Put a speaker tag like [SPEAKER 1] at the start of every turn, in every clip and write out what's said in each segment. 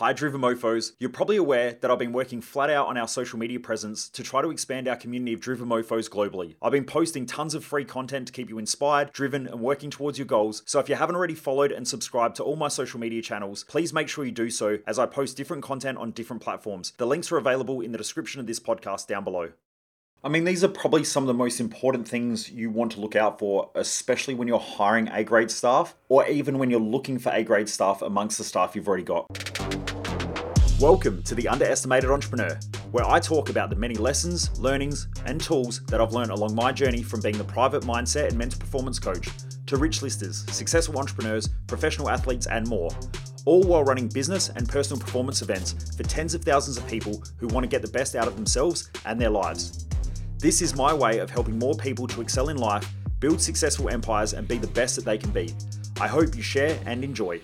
[SPEAKER 1] Hi Driven Mofos. You're probably aware that I've been working flat out on our social media presence to try to expand our community of Driven Mofos globally. I've been posting tons of free content to keep you inspired, driven, and working towards your goals. So if you haven't already followed and subscribed to all my social media channels, please make sure you do so as I post different content on different platforms. The links are available in the description of this podcast down below. I mean, these are probably some of the most important things you want to look out for, especially when you're hiring A grade staff, or even when you're looking for A grade staff amongst the staff you've already got. Welcome to the Underestimated Entrepreneur, where I talk about the many lessons, learnings, and tools that I've learned along my journey from being the private mindset and mental performance coach to rich listers, successful entrepreneurs, professional athletes, and more. All while running business and personal performance events for tens of thousands of people who want to get the best out of themselves and their lives. This is my way of helping more people to excel in life, build successful empires, and be the best that they can be. I hope you share and enjoy.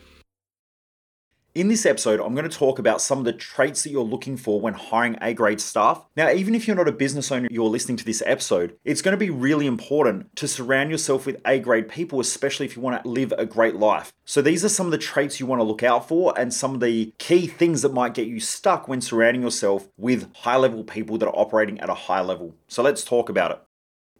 [SPEAKER 1] In this episode, I'm going to talk about some of the traits that you're looking for when hiring A grade staff. Now, even if you're not a business owner, you're listening to this episode, it's going to be really important to surround yourself with A grade people, especially if you want to live a great life. So, these are some of the traits you want to look out for and some of the key things that might get you stuck when surrounding yourself with high level people that are operating at a high level. So, let's talk about it.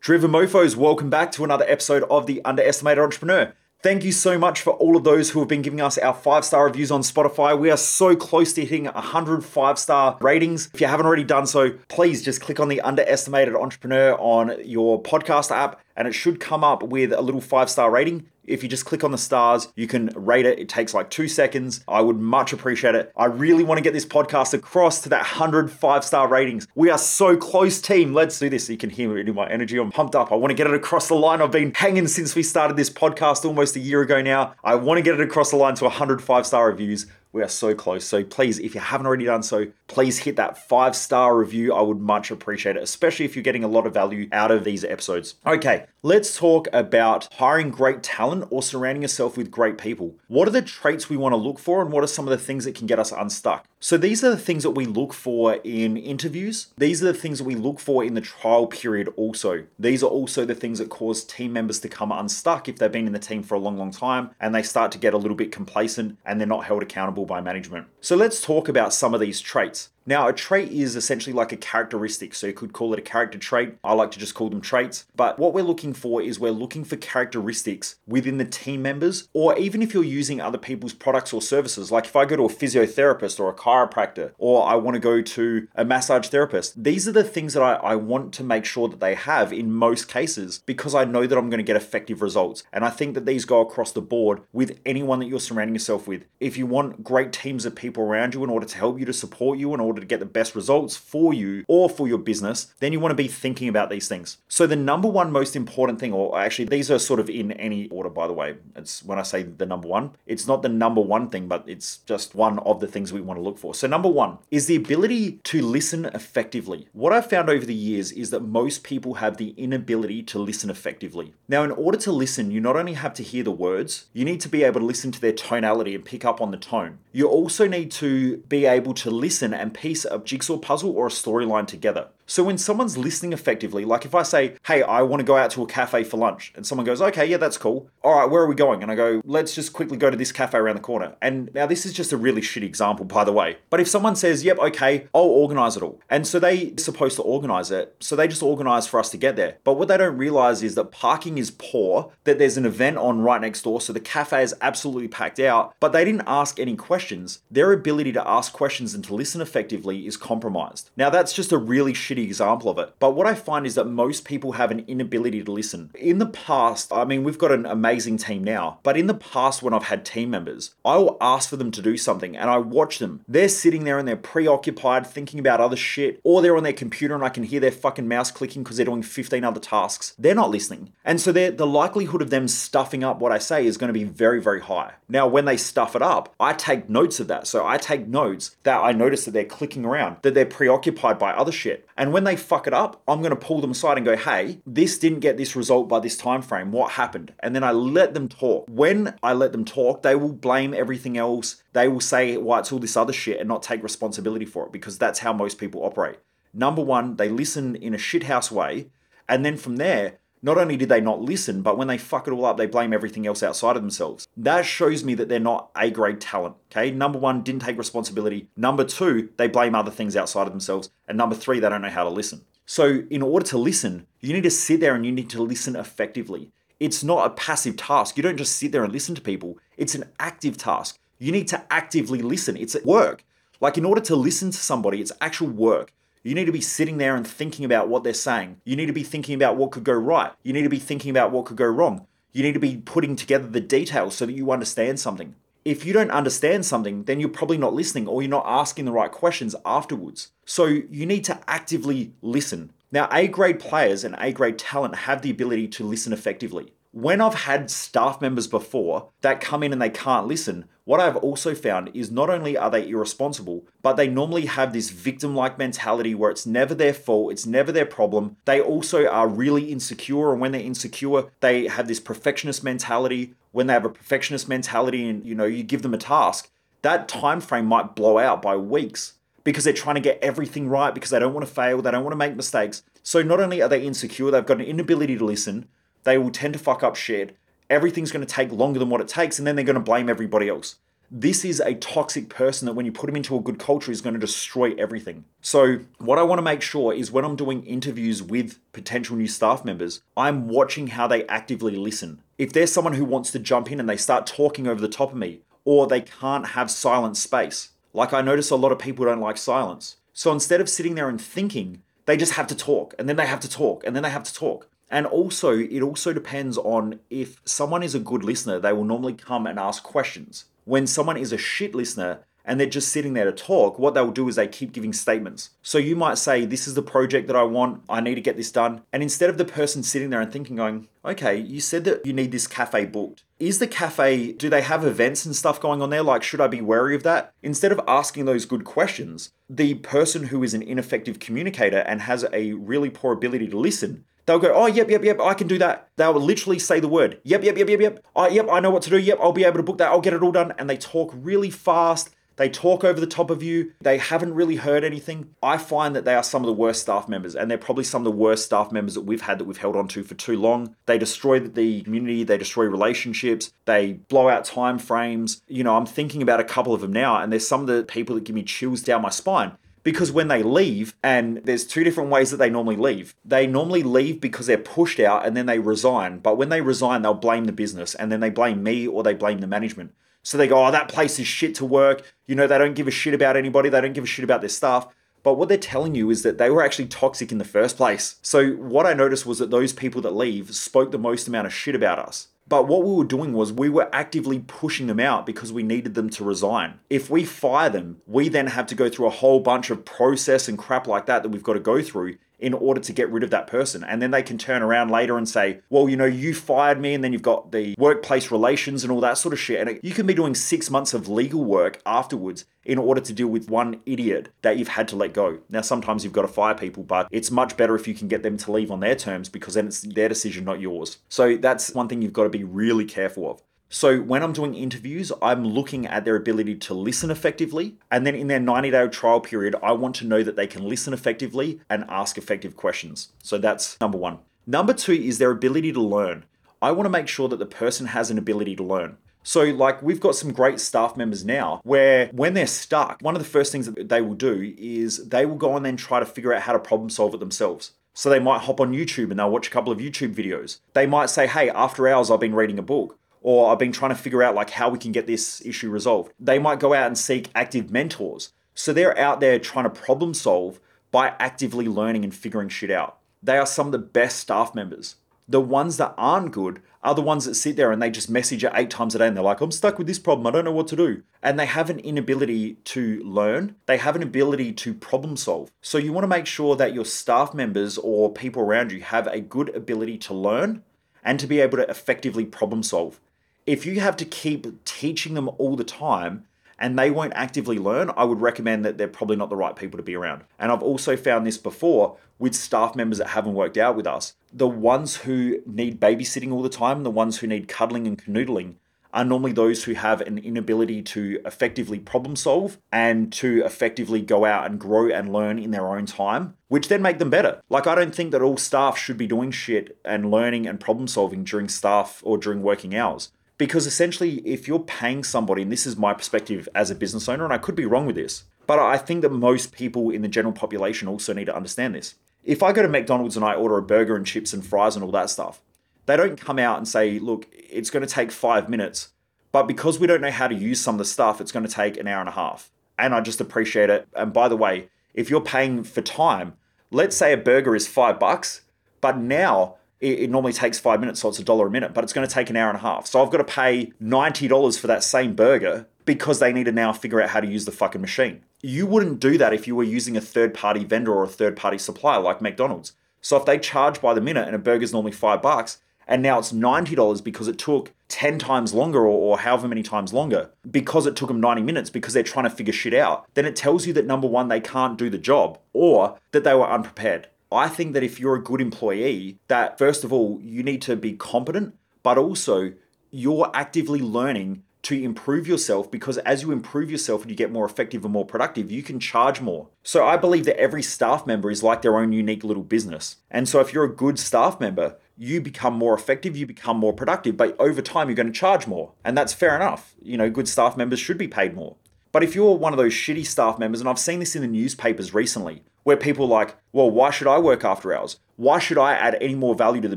[SPEAKER 1] Driven Mofos, welcome back to another episode of The Underestimated Entrepreneur. Thank you so much for all of those who have been giving us our five star reviews on Spotify. We are so close to hitting 100 five star ratings. If you haven't already done so, please just click on the underestimated entrepreneur on your podcast app and it should come up with a little five star rating. If you just click on the stars, you can rate it. It takes like two seconds. I would much appreciate it. I really want to get this podcast across to that 100 five star ratings. We are so close, team. Let's do this. You can hear it in my energy. I'm pumped up. I want to get it across the line. I've been hanging since we started this podcast almost a year ago now. I want to get it across the line to 100 five star reviews. We are so close. So please, if you haven't already done so, please hit that five star review. I would much appreciate it, especially if you're getting a lot of value out of these episodes. Okay, let's talk about hiring great talent or surrounding yourself with great people. What are the traits we want to look for, and what are some of the things that can get us unstuck? So, these are the things that we look for in interviews. These are the things that we look for in the trial period, also. These are also the things that cause team members to come unstuck if they've been in the team for a long, long time and they start to get a little bit complacent and they're not held accountable by management. So, let's talk about some of these traits. Now, a trait is essentially like a characteristic, so you could call it a character trait. I like to just call them traits. But what we're looking for is we're looking for characteristics within the team members, or even if you're using other people's products or services. Like if I go to a physiotherapist or a chiropractor, or I want to go to a massage therapist, these are the things that I, I want to make sure that they have in most cases because I know that I'm going to get effective results. And I think that these go across the board with anyone that you're surrounding yourself with. If you want great teams of people around you in order to help you, to support you, in order order to get the best results for you or for your business, then you want to be thinking about these things. So, the number one most important thing, or actually, these are sort of in any order, by the way. It's when I say the number one, it's not the number one thing, but it's just one of the things we want to look for. So, number one is the ability to listen effectively. What I've found over the years is that most people have the inability to listen effectively. Now, in order to listen, you not only have to hear the words, you need to be able to listen to their tonality and pick up on the tone. You also need to be able to listen and pick piece of jigsaw puzzle or a storyline together. So when someone's listening effectively, like if I say, hey, I want to go out to a cafe for lunch, and someone goes, okay, yeah, that's cool. All right, where are we going? And I go, let's just quickly go to this cafe around the corner. And now this is just a really shitty example, by the way. But if someone says, yep, okay, I'll organize it all. And so they're supposed to organize it. So they just organize for us to get there. But what they don't realize is that parking is poor, that there's an event on right next door. So the cafe is absolutely packed out, but they didn't ask any questions. Their ability to ask questions and to listen effectively is compromised. Now that's just a really shitty shitty example of it. But what I find is that most people have an inability to listen. In the past, I mean, we've got an amazing team now, but in the past, when I've had team members, I will ask for them to do something and I watch them. They're sitting there and they're preoccupied thinking about other shit, or they're on their computer and I can hear their fucking mouse clicking because they're doing 15 other tasks. They're not listening. And so the likelihood of them stuffing up what I say is going to be very, very high. Now, when they stuff it up, I take notes of that. So I take notes that I notice that they're clicking around, that they're preoccupied by other shit. And when they fuck it up, I'm going to pull them aside and go, "Hey, this didn't get this result by this time frame. What happened?" And then I let them talk. When I let them talk, they will blame everything else. They will say, "Why well, it's all this other shit," and not take responsibility for it because that's how most people operate. Number one, they listen in a shithouse way, and then from there, not only did they not listen, but when they fuck it all up, they blame everything else outside of themselves. That shows me that they're not A grade talent. Okay, number one, didn't take responsibility. Number two, they blame other things outside of themselves. And number three, they don't know how to listen. So, in order to listen, you need to sit there and you need to listen effectively. It's not a passive task. You don't just sit there and listen to people, it's an active task. You need to actively listen. It's work. Like, in order to listen to somebody, it's actual work. You need to be sitting there and thinking about what they're saying. You need to be thinking about what could go right. You need to be thinking about what could go wrong. You need to be putting together the details so that you understand something. If you don't understand something, then you're probably not listening or you're not asking the right questions afterwards. So you need to actively listen. Now, A grade players and A grade talent have the ability to listen effectively when I've had staff members before that come in and they can't listen, what I've also found is not only are they irresponsible, but they normally have this victim like mentality where it's never their fault, it's never their problem. They also are really insecure, and when they're insecure, they have this perfectionist mentality. When they have a perfectionist mentality and you know, you give them a task, that time frame might blow out by weeks because they're trying to get everything right because they don't want to fail, they don't want to make mistakes. So not only are they insecure, they've got an inability to listen, they will tend to fuck up shit. Everything's going to take longer than what it takes, and then they're going to blame everybody else. This is a toxic person that when you put them into a good culture is going to destroy everything. So, what I want to make sure is when I'm doing interviews with potential new staff members, I'm watching how they actively listen. If there's someone who wants to jump in and they start talking over the top of me, or they can't have silent space, like I notice a lot of people don't like silence. So instead of sitting there and thinking, they just have to talk, and then they have to talk, and then they have to talk. And also, it also depends on if someone is a good listener, they will normally come and ask questions. When someone is a shit listener and they're just sitting there to talk, what they'll do is they keep giving statements. So you might say, This is the project that I want, I need to get this done. And instead of the person sitting there and thinking, going, Okay, you said that you need this cafe booked. Is the cafe, do they have events and stuff going on there? Like, should I be wary of that? Instead of asking those good questions, the person who is an ineffective communicator and has a really poor ability to listen They'll go, oh, yep, yep, yep, I can do that. They'll literally say the word, yep, yep, yep, yep, yep. Oh, yep, I know what to do. Yep, I'll be able to book that. I'll get it all done. And they talk really fast. They talk over the top of you. They haven't really heard anything. I find that they are some of the worst staff members, and they're probably some of the worst staff members that we've had that we've held on to for too long. They destroy the community, they destroy relationships, they blow out time frames. You know, I'm thinking about a couple of them now, and there's some of the people that give me chills down my spine because when they leave, and there's two different ways that they normally leave. They normally leave because they're pushed out and then they resign. But when they resign, they'll blame the business and then they blame me or they blame the management. So they go, oh, that place is shit to work. You know, they don't give a shit about anybody, they don't give a shit about their staff. But what they're telling you is that they were actually toxic in the first place. So what I noticed was that those people that leave spoke the most amount of shit about us. But what we were doing was we were actively pushing them out because we needed them to resign. If we fire them, we then have to go through a whole bunch of process and crap like that that we've got to go through in order to get rid of that person. And then they can turn around later and say, well, you know, you fired me, and then you've got the workplace relations and all that sort of shit. And you can be doing six months of legal work afterwards in order to deal with one idiot that you've had to let go. Now, sometimes you've got to fire people, but it's much better if you can get them to leave on their terms because then it's their decision, not yours. So that's one thing you've got to be really careful of. So when I'm doing interviews, I'm looking at their ability to listen effectively. And then in their 90 day trial period, I want to know that they can listen effectively and ask effective questions. So that's number one. Number two is their ability to learn. I want to make sure that the person has an ability to learn. So, like, we've got some great staff members now where when they're stuck, one of the first things that they will do is they will go and then try to figure out how to problem solve it themselves. So, they might hop on YouTube and they'll watch a couple of YouTube videos. They might say, Hey, after hours, I've been reading a book or I've been trying to figure out like how we can get this issue resolved. They might go out and seek active mentors. So they're out there trying to problem solve by actively learning and figuring shit out. They are some of the best staff members. The ones that aren't good are the ones that sit there and they just message you eight times a day and they're like, I'm stuck with this problem. I don't know what to do. And they have an inability to learn, they have an ability to problem solve. So you want to make sure that your staff members or people around you have a good ability to learn and to be able to effectively problem solve if you have to keep teaching them all the time and they won't actively learn, I would recommend that they're probably not the right people to be around. And I've also found this before with staff members that haven't worked out with us. The ones who need babysitting all the time, the ones who need cuddling and canoodling, are normally those who have an inability to effectively problem solve and to effectively go out and grow and learn in their own time, which then make them better. Like, I don't think that all staff should be doing shit and learning and problem solving during staff or during working hours. Because essentially, if you're paying somebody, and this is my perspective as a business owner, and I could be wrong with this, but I think that most people in the general population also need to understand this. If I go to McDonald's and I order a burger and chips and fries and all that stuff, they don't come out and say, look, it's going to take five minutes, but because we don't know how to use some of the stuff, it's going to take an hour and a half. And I just appreciate it. And by the way, if you're paying for time, let's say a burger is five bucks, but now it, it normally takes five minutes, so it's a dollar a minute, but it's going to take an hour and a half. So I've got to pay $90 for that same burger because they need to now figure out how to use the fucking machine. You wouldn't do that if you were using a third party vendor or a third party supplier like McDonald's. So if they charge by the minute and a burger's normally five bucks, and now it's $90 because it took 10 times longer or, or, however many times longer because it took them 90 minutes because they're trying to figure shit out, then it tells you that number one, they can't do the job or that they were unprepared. I think that if you're a good employee, that first of all, you need to be competent, but also you're actively learning to improve yourself because as you improve yourself and you get more effective and more productive, you can charge more. So I believe that every staff member is like their own unique little business. And so if you're a good staff member, you become more effective, you become more productive, but over time you're going to charge more. And that's fair enough. You know, good staff members should be paid more. But if you're one of those shitty staff members, and I've seen this in the newspapers recently, where people are like, well, why should I work after hours? Why should I add any more value to the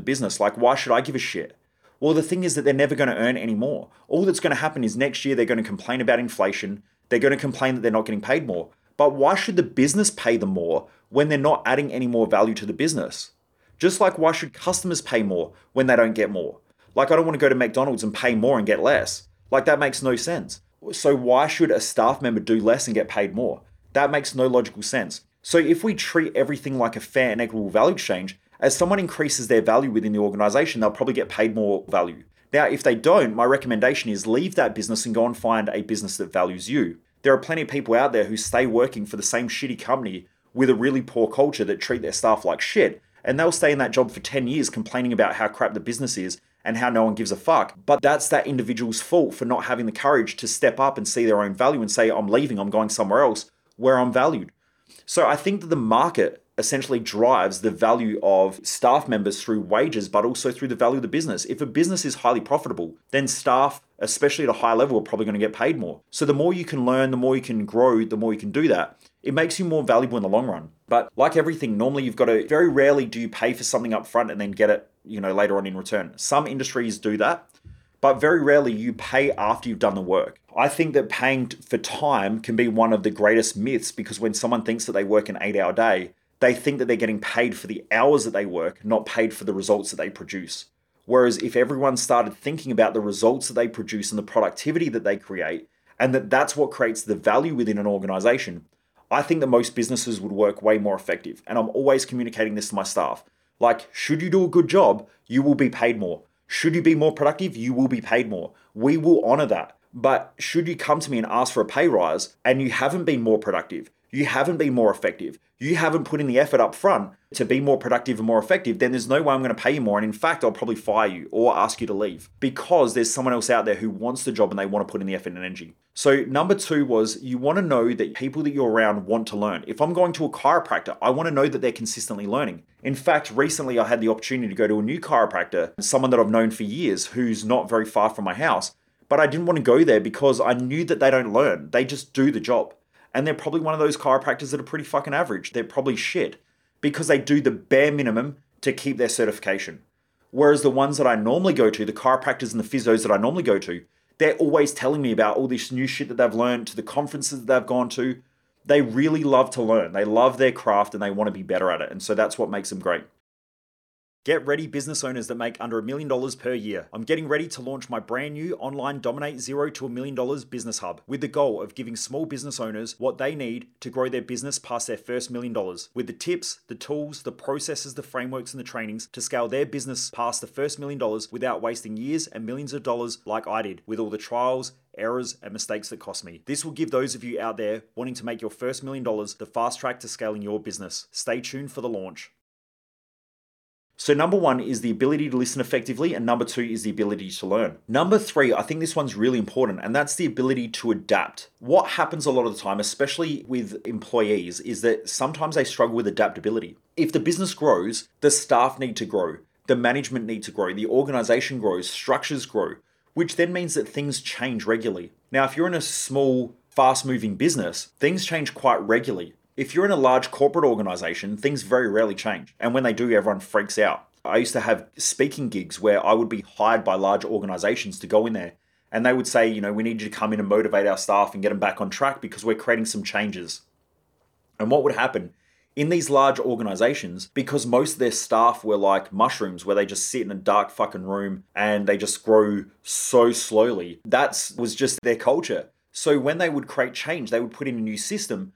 [SPEAKER 1] business? Like, why should I give a shit? Well, the thing is that they're never going to earn any more. All that's going to happen is next year they're going to complain about inflation. They're going to complain that they're not getting paid more. But why should the business pay them more when they're not adding any more value to the business? Just like why should customers pay more when they don't get more? Like I don't want to go to McDonald's and pay more and get less. Like that makes no sense. So why should a staff member do less and get paid more? That makes no logical sense. So if we treat everything like a fair and equitable value exchange, as someone increases their value within the organization, they'll probably get paid more value. Now, if they don't, my recommendation is leave that business and go and find a business that values you. There are plenty of people out there who stay working for the same shitty company with a really poor culture that treat their staff like shit, and they'll stay in that job for 10 years complaining about how crap the business is and how no one gives a fuck. But that's that individual's fault for not having the courage to step up and see their own value and say, I'm leaving, I'm going somewhere else where I'm valued. So I think that the market essentially drives the value of staff members through wages, but also through the value of the business. If a business is highly profitable, then staff, especially at a high level, are probably going to get paid more. So the more you can learn, the more you can grow, the more you can do that. It makes you more valuable in the long run. But like everything, normally you've got to very rarely do you pay for something up front and then get it, you know, later on in return. Some industries do that, but very rarely you pay after you've done the work. I think that paying for time can be one of the greatest myths because when someone thinks that they work an eight hour day, they think that they're getting paid for the hours that they work, not paid for the results that they produce. Whereas if everyone started thinking about the results that they produce and the productivity that they create, and that that's what creates the value within an organization, I think that most businesses would work way more effective. And I'm always communicating this to my staff. Like, should you do a good job, you will be paid more. Should you be more productive, you will be paid more. We will honor that. But should you come to me and ask for a pay rise and you haven't been more productive, you haven't been more effective, you haven't put in the effort up front to be more productive and more effective, then there's no way I'm going to pay you more. And in fact, I'll probably fire you or ask you to leave because there's someone else out there who wants the job and they want to put in the effort and energy. So, number two was you want to know that people that you're around want to learn. If I'm going to a chiropractor, I want to know that they're consistently learning. In fact, recently I had the opportunity to go to a new chiropractor, someone that I've known for years who's not very far from my house. But I didn't want to go there because I knew that they don't learn, they just do the job and they're probably one of those chiropractors that are pretty fucking average. They're probably shit because they do the bare minimum to keep their certification. Whereas the ones that I normally go to, the chiropractors and the physios that I normally go to, they're always telling me about all this new shit that they've learned, to the conferences that they've gone to. They really love to learn. They love their craft and they want to be better at it. And so that's what makes them great. Get ready, business owners that make under a million dollars per year. I'm getting ready to launch my brand new online Dominate Zero to a Million Dollars Business Hub with the goal of giving small business owners what they need to grow their business past their first million dollars. With the tips, the tools, the processes, the frameworks, and the trainings to scale their business past the first million dollars without wasting years and millions of dollars like I did with all the trials, errors, and mistakes that cost me. This will give those of you out there wanting to make your first million dollars the fast track to scaling your business. Stay tuned for the launch. So, number one is the ability to listen effectively, and number two is the ability to learn. Number three, I think this one's really important, and that's the ability to adapt. What happens a lot of the time, especially with employees, is that sometimes they struggle with adaptability. If the business grows, the staff need to grow, the management need to grow, the organization grows, structures grow, which then means that things change regularly. Now, if you're in a small, fast moving business, things change quite regularly. If you're in a large corporate organization, things very rarely change. And when they do, everyone freaks out. I used to have speaking gigs where I would be hired by large organizations to go in there. And they would say, you know, we need you to come in and motivate our staff and get them back on track because we're creating some changes. And what would happen in these large organizations, because most of their staff were like mushrooms, where they just sit in a dark fucking room and they just grow so slowly, that was just their culture. So when they would create change, they would put in a new system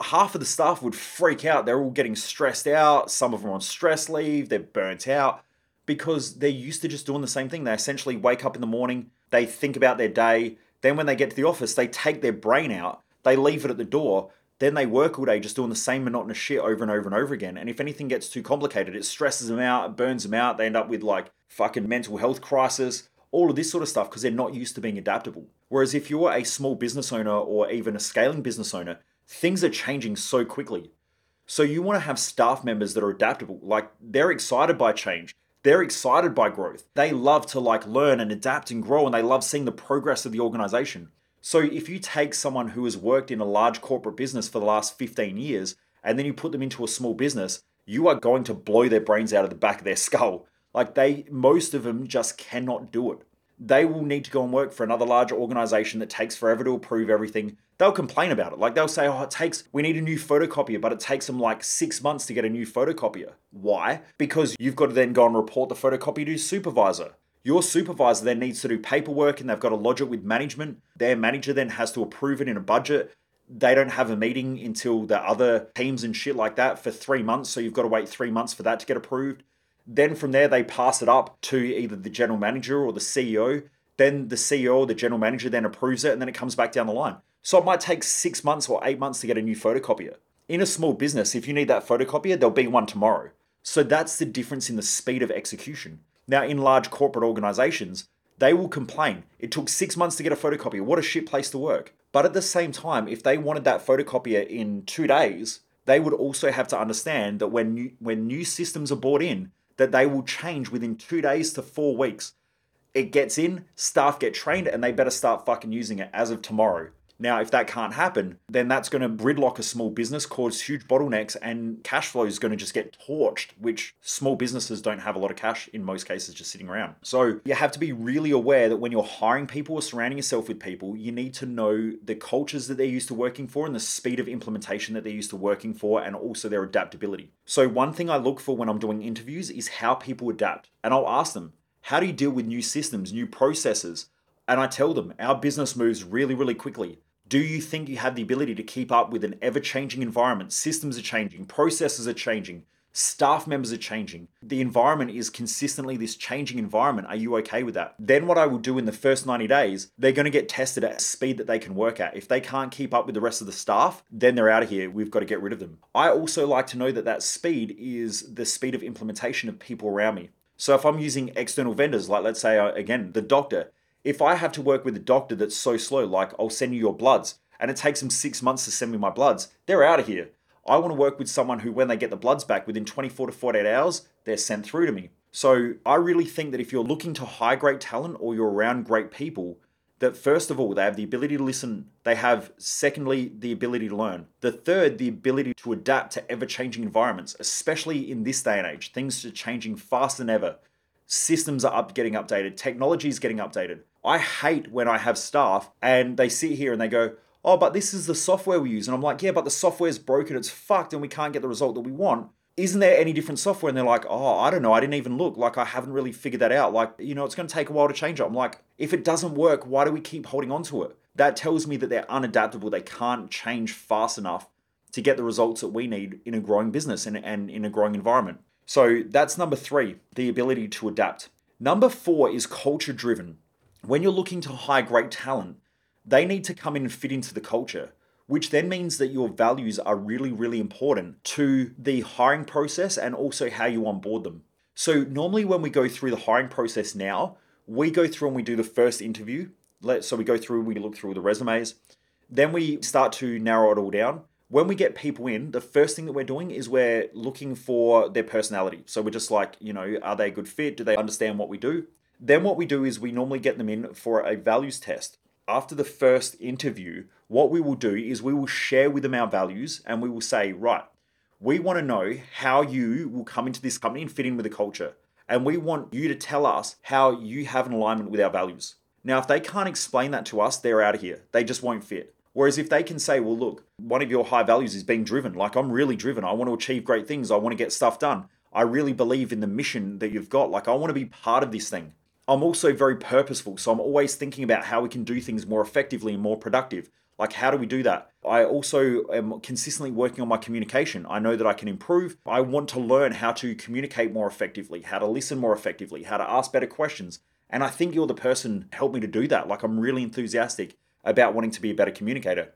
[SPEAKER 1] half of the staff would freak out. They're all getting stressed out. Some of them on stress leave. They're burnt out because they're used to just doing the same thing. They essentially wake up in the morning, they think about their day. Then when they get to the office, they take their brain out, they leave it at the door. Then they work all day just doing the same monotonous shit over and over and over again. And if anything gets too complicated, it stresses them out, it burns them out. They end up with like fucking mental health crisis, all of this sort of stuff because they're not used to being adaptable. Whereas if you're a small business owner or even a scaling business owner, things are changing so quickly. So you want to have staff members that are adaptable, like they're excited by change. They're excited by growth. They love to like learn and adapt and grow and they love seeing the progress of the organization. So if you take someone who has worked in a large corporate business for the last 15 years and then you put them into a small business, you are going to blow their brains out of the back of their skull. Like they most of them just cannot do it they will need to go and work for another larger organization that takes forever to approve everything. They'll complain about it. Like they'll say, oh, it takes, we need a new photocopier, but it takes them like six months to get a new photocopier. Why? Because you've got to then go and report the photocopy to supervisor. Your supervisor then needs to do paperwork and they've got to lodge it with management. Their manager then has to approve it in a budget. They don't have a meeting until the other teams and shit like that for three months. So you've got to wait three months for that to get approved. Then from there, they pass it up to either the general manager or the CEO. Then the CEO or the general manager then approves it, and then it comes back down the line. So it might take six months or eight months to get a new photocopier. In a small business, if you need that photocopier, there'll be one tomorrow. So that's the difference in the speed of execution. Now, in large corporate organizations, they will complain. It took six months to get a photocopier. What a shit place to work. But at the same time, if they wanted that photocopier in two days, they would also have to understand that when new, when new systems are bought in, that they will change within two days to four weeks. It gets in, staff get trained, and they better start fucking using it as of tomorrow. Now, if that can't happen, then that's going to gridlock a small business, cause huge bottlenecks, and cash flow is going to just get torched, which small businesses don't have a lot of cash in most cases just sitting around. So you have to be really aware that when you're hiring people or surrounding yourself with people, you need to know the cultures that they're used to working for and the speed of implementation that they're used to working for, and also their adaptability. So, one thing I look for when I'm doing interviews is how people adapt. And I'll ask them, how do you deal with new systems, new processes? And I tell them, our business moves really, really quickly. Do you think you have the ability to keep up with an ever changing environment? Systems are changing, processes are changing, staff members are changing. The environment is consistently this changing environment. Are you okay with that? Then, what I will do in the first 90 days, they're going to get tested at a speed that they can work at. If they can't keep up with the rest of the staff, then they're out of here. We've got to get rid of them. I also like to know that that speed is the speed of implementation of people around me. So, if I'm using external vendors, like let's say, uh, again, the doctor, if I have to work with a doctor that's so slow, like I'll send you your bloods, and it takes them six months to send me my bloods, they're out of here. I want to work with someone who, when they get the bloods back within 24 to 48 hours, they're sent through to me. So I really think that if you're looking to hire great talent or you're around great people, that first of all, they have the ability to listen. They have, secondly, the ability to learn. The third, the ability to adapt to ever changing environments, especially in this day and age. Things are changing faster than ever. Systems are up, getting updated. Technology is getting updated. I hate when I have staff and they sit here and they go, oh, but this is the software we use. And I'm like, yeah, but the software's broken, it's fucked, and we can't get the result that we want. Isn't there any different software? And they're like, oh, I don't know. I didn't even look. Like, I haven't really figured that out. Like, you know, it's going to take a while to change it. I'm like, if it doesn't work, why do we keep holding on to it? That tells me that they're unadaptable. They can't change fast enough to get the results that we need in a growing business and, and in a growing environment. So that's number three, the ability to adapt. Number four is culture driven when you're looking to hire great talent, they need to come in and fit into the culture, which then means that your values are really, really important to the hiring process and also how you onboard them. So, normally when we go through the hiring process now, we go through and we do the first interview. So we go through, we look through the resumes, then we start to narrow it all down. When we get people in, the first thing that we're doing is we're looking for their personality. So we're just like, you know, are they a good fit? Do they understand what we do? Then what we do is we normally get them in for a values test. After the first interview, what we will do is we will share with them our values and we will say, right, we want to know how you will come into this company and fit in with the culture. And we want you to tell us how you have an alignment with our values. Now, if they can't explain that to us, they're out of here. They just won't fit. Whereas if they can say, well, look, one of your high values is being driven. Like, I'm really driven. I want to achieve great things. I want to get stuff done. I really believe in the mission that you've got. Like, I want to be part of this thing. I'm also very purposeful. So I'm always thinking about how we can do things more effectively and more productive. Like, how do we do that? I also am consistently working on my communication. I know that I can improve. I want to learn how to communicate more effectively, how to listen more effectively, how to ask better questions. And I think you're the person help me to do that. Like, I'm really enthusiastic about wanting to be a better communicator.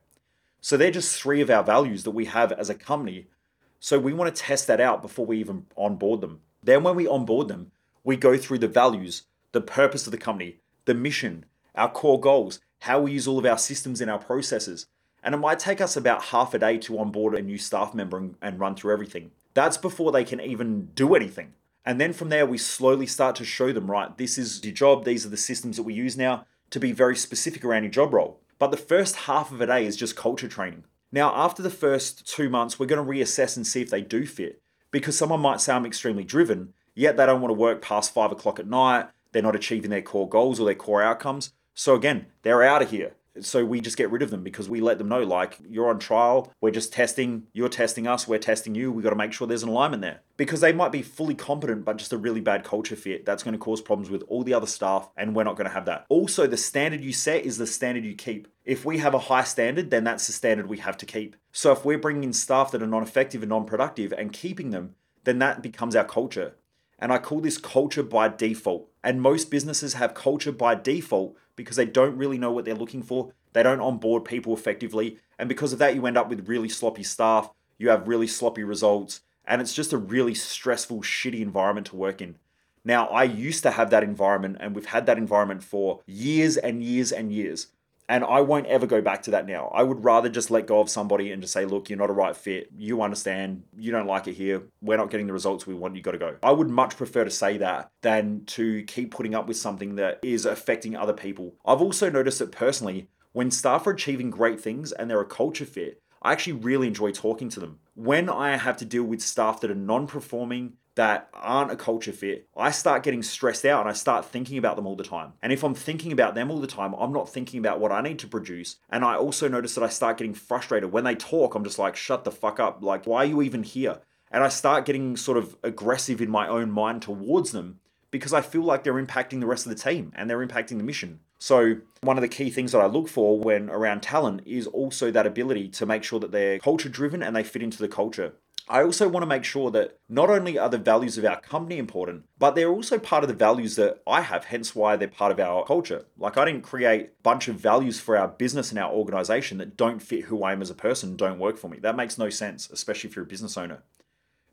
[SPEAKER 1] So, they're just three of our values that we have as a company. So, we want to test that out before we even onboard them. Then, when we onboard them, we go through the values, the purpose of the company, the mission, our core goals, how we use all of our systems and our processes. And it might take us about half a day to onboard a new staff member and, and run through everything. That's before they can even do anything. And then from there, we slowly start to show them, right, this is your job, these are the systems that we use now to be very specific around your job role. But the first half of a day is just culture training. Now, after the first two months, we're going to reassess and see if they do fit. Because someone might say I'm extremely driven, yet they don't want to work past five o'clock at night, they're not achieving their core goals or their core outcomes. So again, they're out of here. So we just get rid of them because we let them know, like, you're on trial, we're just testing, you're testing us, we're testing you, we got to make sure there's an alignment there. Because they might be fully competent, but just a really bad culture fit. That's going to cause problems with all the other staff, and we're not going to have that. Also, the standard you set is the standard you keep. If we have a high standard, then that's the standard we have to keep. So if we're bringing in staff that are non effective and non productive and keeping them, then that becomes our culture. And I call this culture by default. And most businesses have culture by default because they don't really know what they're looking for. They don't onboard people effectively. And because of that, you end up with really sloppy staff. You have really sloppy results. And it's just a really stressful, shitty environment to work in. Now, I used to have that environment, and we've had that environment for years and years and years. And I won't ever go back to that now. I would rather just let go of somebody and just say, look, you're not a right fit. You understand. You don't like it here. We're not getting the results we want. You got to go. I would much prefer to say that than to keep putting up with something that is affecting other people. I've also noticed that personally, when staff are achieving great things and they're a culture fit, I actually really enjoy talking to them. When I have to deal with staff that are non performing, that aren't a culture fit, I start getting stressed out and I start thinking about them all the time. And if I'm thinking about them all the time, I'm not thinking about what I need to produce. And I also notice that I start getting frustrated. When they talk, I'm just like, shut the fuck up. Like, why are you even here? And I start getting sort of aggressive in my own mind towards them because I feel like they're impacting the rest of the team and they're impacting the mission. So, one of the key things that I look for when around talent is also that ability to make sure that they're culture driven and they fit into the culture. I also want to make sure that not only are the values of our company important, but they're also part of the values that I have, hence why they're part of our culture. Like, I didn't create a bunch of values for our business and our organization that don't fit who I am as a person, don't work for me. That makes no sense, especially if you're a business owner.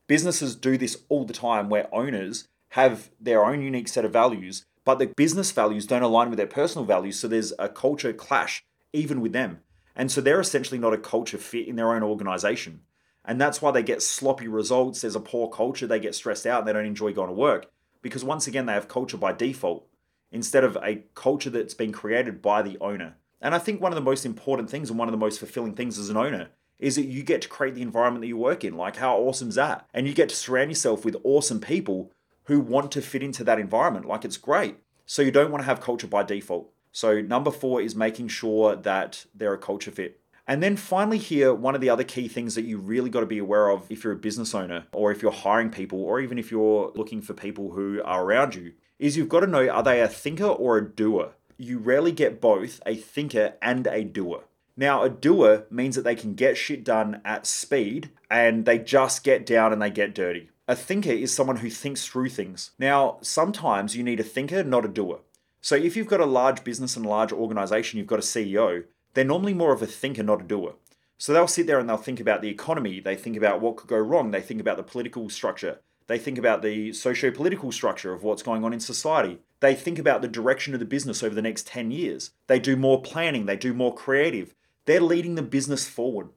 [SPEAKER 1] Businesses do this all the time where owners have their own unique set of values, but the business values don't align with their personal values, so there's a culture clash even with them. And so they're essentially not a culture fit in their own organization. And that's why they get sloppy results. There's a poor culture. They get stressed out and they don't enjoy going to work because, once again, they have culture by default instead of a culture that's been created by the owner. And I think one of the most important things and one of the most fulfilling things as an owner is that you get to create the environment that you work in. Like, how awesome is that? And you get to surround yourself with awesome people who want to fit into that environment. Like, it's great. So, you don't want to have culture by default. So, number four is making sure that they're a culture fit. And then finally, here, one of the other key things that you really got to be aware of if you're a business owner or if you're hiring people or even if you're looking for people who are around you is you've got to know are they a thinker or a doer? You rarely get both a thinker and a doer. Now, a doer means that they can get shit done at speed and they just get down and they get dirty. A thinker is someone who thinks through things. Now, sometimes you need a thinker, not a doer. So, if you've got a large business and a large organization, you've got a CEO, they're normally more of a thinker, not a doer. So they'll sit there and they'll think about the economy, they think about what could go wrong, they think about the political structure, They think about the socio political structure of what's going on in society. They think about the direction of the business over the next 10 years. They do more planning, they do more creative. They're leading the business forward.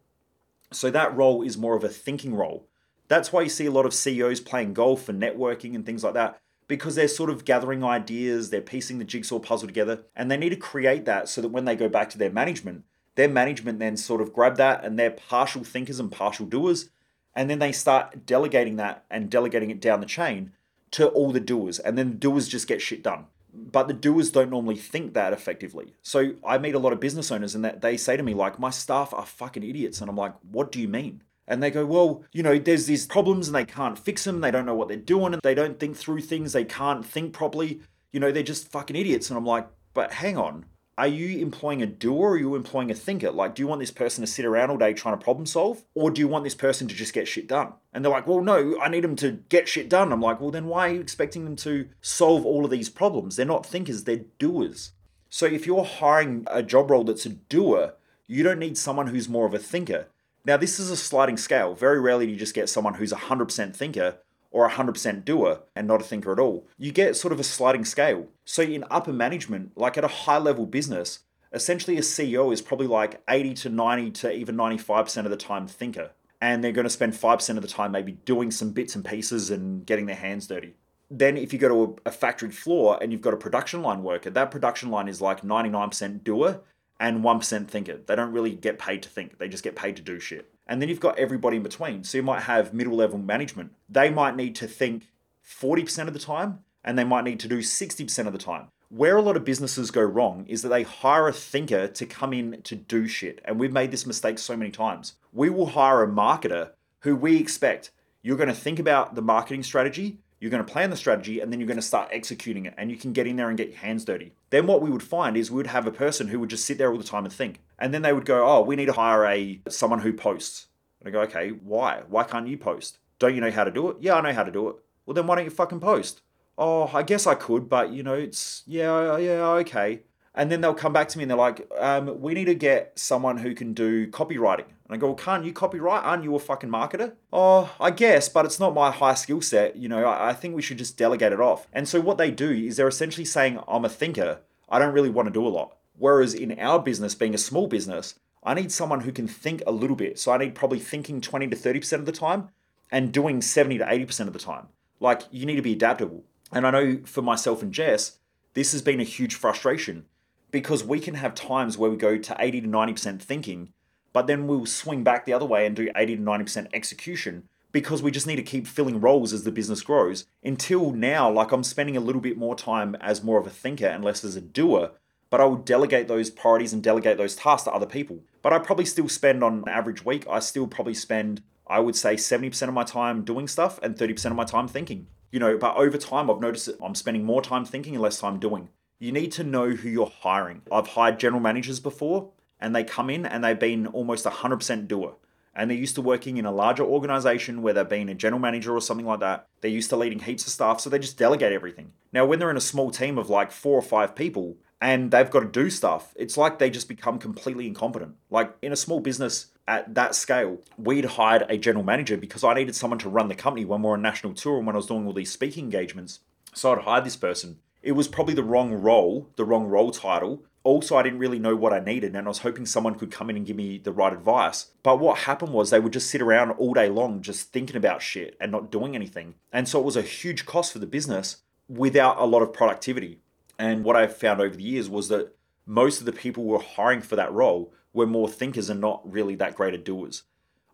[SPEAKER 1] So that role is more of a thinking role. That's why you see a lot of CEOs playing golf and networking and things like that because they're sort of gathering ideas, they're piecing the jigsaw puzzle together, and they need to create that so that when they go back to their management, their management then sort of grab that and they're partial thinkers and partial doers, and then they start delegating that and delegating it down the chain to all the doers, and then the doers just get shit done. But the doers don't normally think that effectively. So I meet a lot of business owners and that they say to me, like, my staff are fucking idiots. And I'm like, what do you mean? And they go, well, you know, there's these problems and they can't fix them. They don't know what they're doing and they don't think through things. They can't think properly. You know, they're just fucking idiots. And I'm like, but hang on. Are you employing a doer or are you employing a thinker? Like, do you want this person to sit around all day trying to problem solve? Or do you want this person to just get shit done? And they're like, well, no, I need them to get shit done. I'm like, well, then why are you expecting them to solve all of these problems? They're not thinkers, they're doers. So if you're hiring a job role that's a doer, you don't need someone who's more of a thinker. Now, this is a sliding scale. Very rarely do you just get someone who's a 100% thinker or a 100% doer and not a thinker at all. You get sort of a sliding scale. So, in upper management, like at a high level business, essentially a CEO is probably like 80 to 90 to even 95% of the time thinker. And they're going to spend 5% of the time maybe doing some bits and pieces and getting their hands dirty. Then, if you go to a factory floor and you've got a production line worker, that production line is like 99% doer and 1% thinker. They don't really get paid to think, they just get paid to do shit. And then you've got everybody in between. So you might have middle level management. They might need to think 40% of the time and they might need to do 60% of the time. Where a lot of businesses go wrong is that they hire a thinker to come in to do shit. And we've made this mistake so many times. We will hire a marketer who we expect you're going to think about the marketing strategy, you're going to plan the strategy and then you're going to start executing it and you can get in there and get your hands dirty. Then what we would find is we would have a person who would just sit there all the time and think. And then they would go, "Oh, we need to hire a someone who posts." And I go, "Okay, why? Why can't you post? Don't you know how to do it?" "Yeah, I know how to do it." "Well, then why don't you fucking post?" "Oh, I guess I could, but you know, it's yeah, yeah, okay." And then they'll come back to me and they're like, um, we need to get someone who can do copywriting. And I go, well, can't you copyright? Aren't you a fucking marketer? Oh, I guess, but it's not my high skill set. You know, I, I think we should just delegate it off. And so what they do is they're essentially saying, I'm a thinker. I don't really want to do a lot. Whereas in our business, being a small business, I need someone who can think a little bit. So I need probably thinking 20 to 30% of the time and doing 70 to 80% of the time. Like, you need to be adaptable. And I know for myself and Jess, this has been a huge frustration because we can have times where we go to 80 to 90% thinking, but then we'll swing back the other way and do 80 to 90% execution because we just need to keep filling roles as the business grows. Until now, like I'm spending a little bit more time as more of a thinker and less as a doer, but I will delegate those priorities and delegate those tasks to other people. But I probably still spend on an average week, I still probably spend, I would say, 70% of my time doing stuff and 30% of my time thinking. You know, but over time, I've noticed that I'm spending more time thinking and less time doing you need to know who you're hiring. I've hired general managers before, and they come in and they've been almost 100% doer. And they're used to working in a larger organization where they've been a general manager or something like that. They're used to leading heaps of staff, so they just delegate everything. Now, when they're in a small team of like four or five people and they've got to do stuff, it's like they just become completely incompetent. Like in a small business at that scale, we'd hired a general manager because I needed someone to run the company when we we're on national tour and when I was doing all these speaking engagements. So I'd hire this person it was probably the wrong role, the wrong role title. Also, I didn't really know what I needed, and I was hoping someone could come in and give me the right advice. But what happened was they would just sit around all day long just thinking about shit and not doing anything. And so it was a huge cost for the business without a lot of productivity. And what I've found over the years was that most of the people who were hiring for that role were more thinkers and not really that great at doers.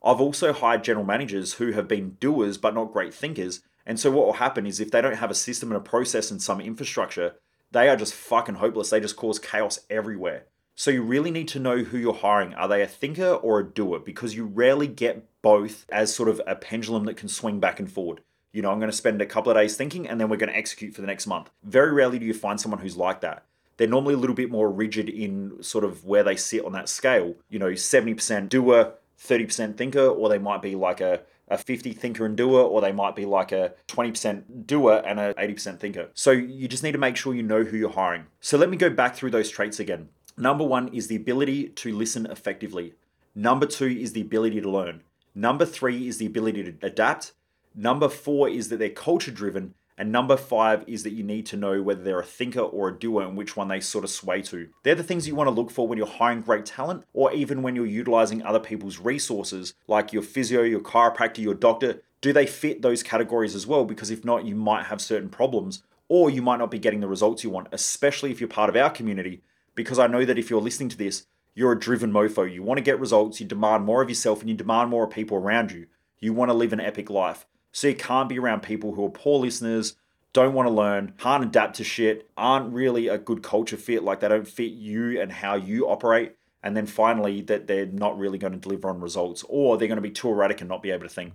[SPEAKER 1] I've also hired general managers who have been doers but not great thinkers and so what will happen is if they don't have a system and a process and some infrastructure, they are just fucking hopeless. They just cause chaos everywhere. So you really need to know who you're hiring. Are they a thinker or a doer? Because you rarely get both as sort of a pendulum that can swing back and forward. You know, I'm going to spend a couple of days thinking and then we're going to execute for the next month. Very rarely do you find someone who's like that. They're normally a little bit more rigid in sort of where they sit on that scale. You know, 70% doer, 30% thinker, or they might be like a a 50 thinker and doer, or they might be like a 20% doer and a 80% thinker. So you just need to make sure you know who you're hiring. So let me go back through those traits again. Number one is the ability to listen effectively. Number two is the ability to learn. Number three is the ability to adapt. Number four is that they're culture driven. And number five is that you need to know whether they're a thinker or a doer and which one they sort of sway to. They're the things you want to look for when you're hiring great talent or even when you're utilizing other people's resources, like your physio, your chiropractor, your doctor. Do they fit those categories as well? Because if not, you might have certain problems or you might not be getting the results you want, especially if you're part of our community. Because I know that if you're listening to this, you're a driven mofo. You want to get results, you demand more of yourself, and you demand more of people around you. You want to live an epic life. So you can't be around people who are poor listeners, don't want to learn, can't adapt to shit, aren't really a good culture fit, like they don't fit you and how you operate. And then finally, that they're not really going to deliver on results, or they're going to be too erratic and not be able to think.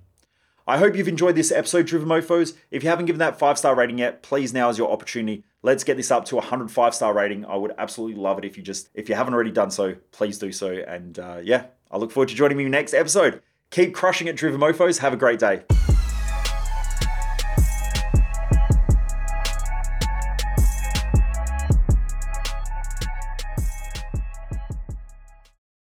[SPEAKER 1] I hope you've enjoyed this episode, Driven Mofos. If you haven't given that five star rating yet, please now is your opportunity. Let's get this up to a 105 star rating. I would absolutely love it if you just, if you haven't already done so, please do so. And uh, yeah, I look forward to joining me next episode. Keep crushing it, Driven Mofos. Have a great day.